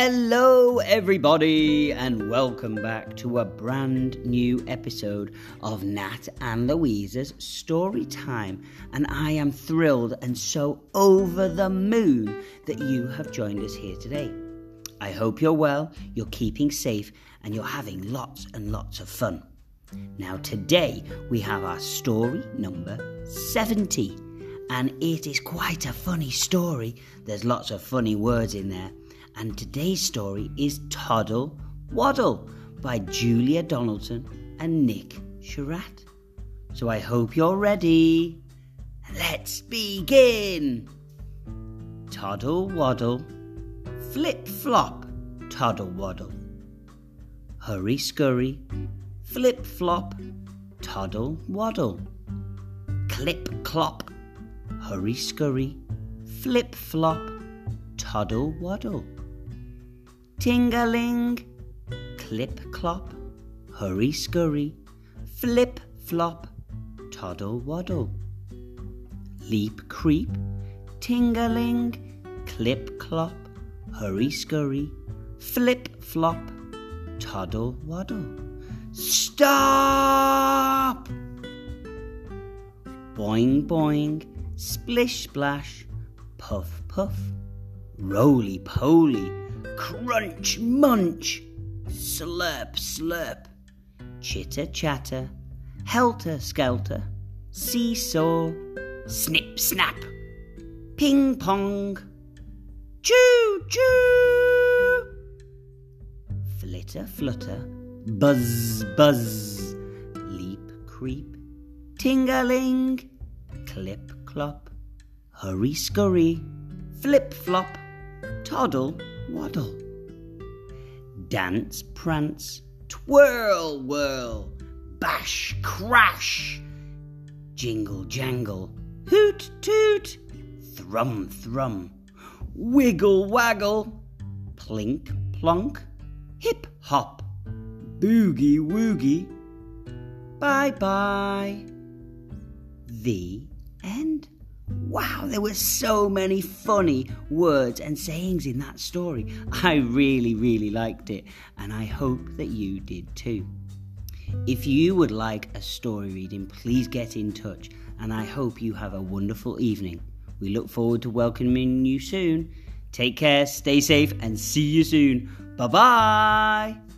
Hello, everybody, and welcome back to a brand new episode of Nat and Louisa's Story Time. And I am thrilled and so over the moon that you have joined us here today. I hope you're well, you're keeping safe, and you're having lots and lots of fun. Now, today we have our story number 70, and it is quite a funny story. There's lots of funny words in there and today's story is Toddle Waddle by Julia Donaldson and Nick Sharratt. So I hope you're ready. Let's begin. Toddle Waddle, Flip Flop, Toddle Waddle. Hurry Scurry, Flip Flop, Toddle Waddle. Clip Clop, Hurry Scurry, Flip Flop, Toddle Waddle. Ting-a-ling, clip clop, hurry scurry, flip flop, toddle waddle. Leap creep, ting-a-ling, clip clop, hurry scurry, flip flop, toddle waddle. Stop! Boing boing, splish splash, puff puff, roly poly crunch, munch, slurp, slurp, chitter, chatter, helter, skelter, seesaw, snip, snap, ping pong, choo, choo, flitter, flutter, buzz, buzz, leap, creep, ting-a-ling, clip, clop, hurry, scurry, flip, flop, toddle, waddle. Dance, prance, twirl, whirl, bash, crash, jingle, jangle, hoot, toot, thrum, thrum, wiggle, waggle, plink, plonk, hip, hop, boogie, woogie, bye bye. The end. Wow, there were so many funny words and sayings in that story. I really, really liked it, and I hope that you did too. If you would like a story reading, please get in touch, and I hope you have a wonderful evening. We look forward to welcoming you soon. Take care, stay safe, and see you soon. Bye bye.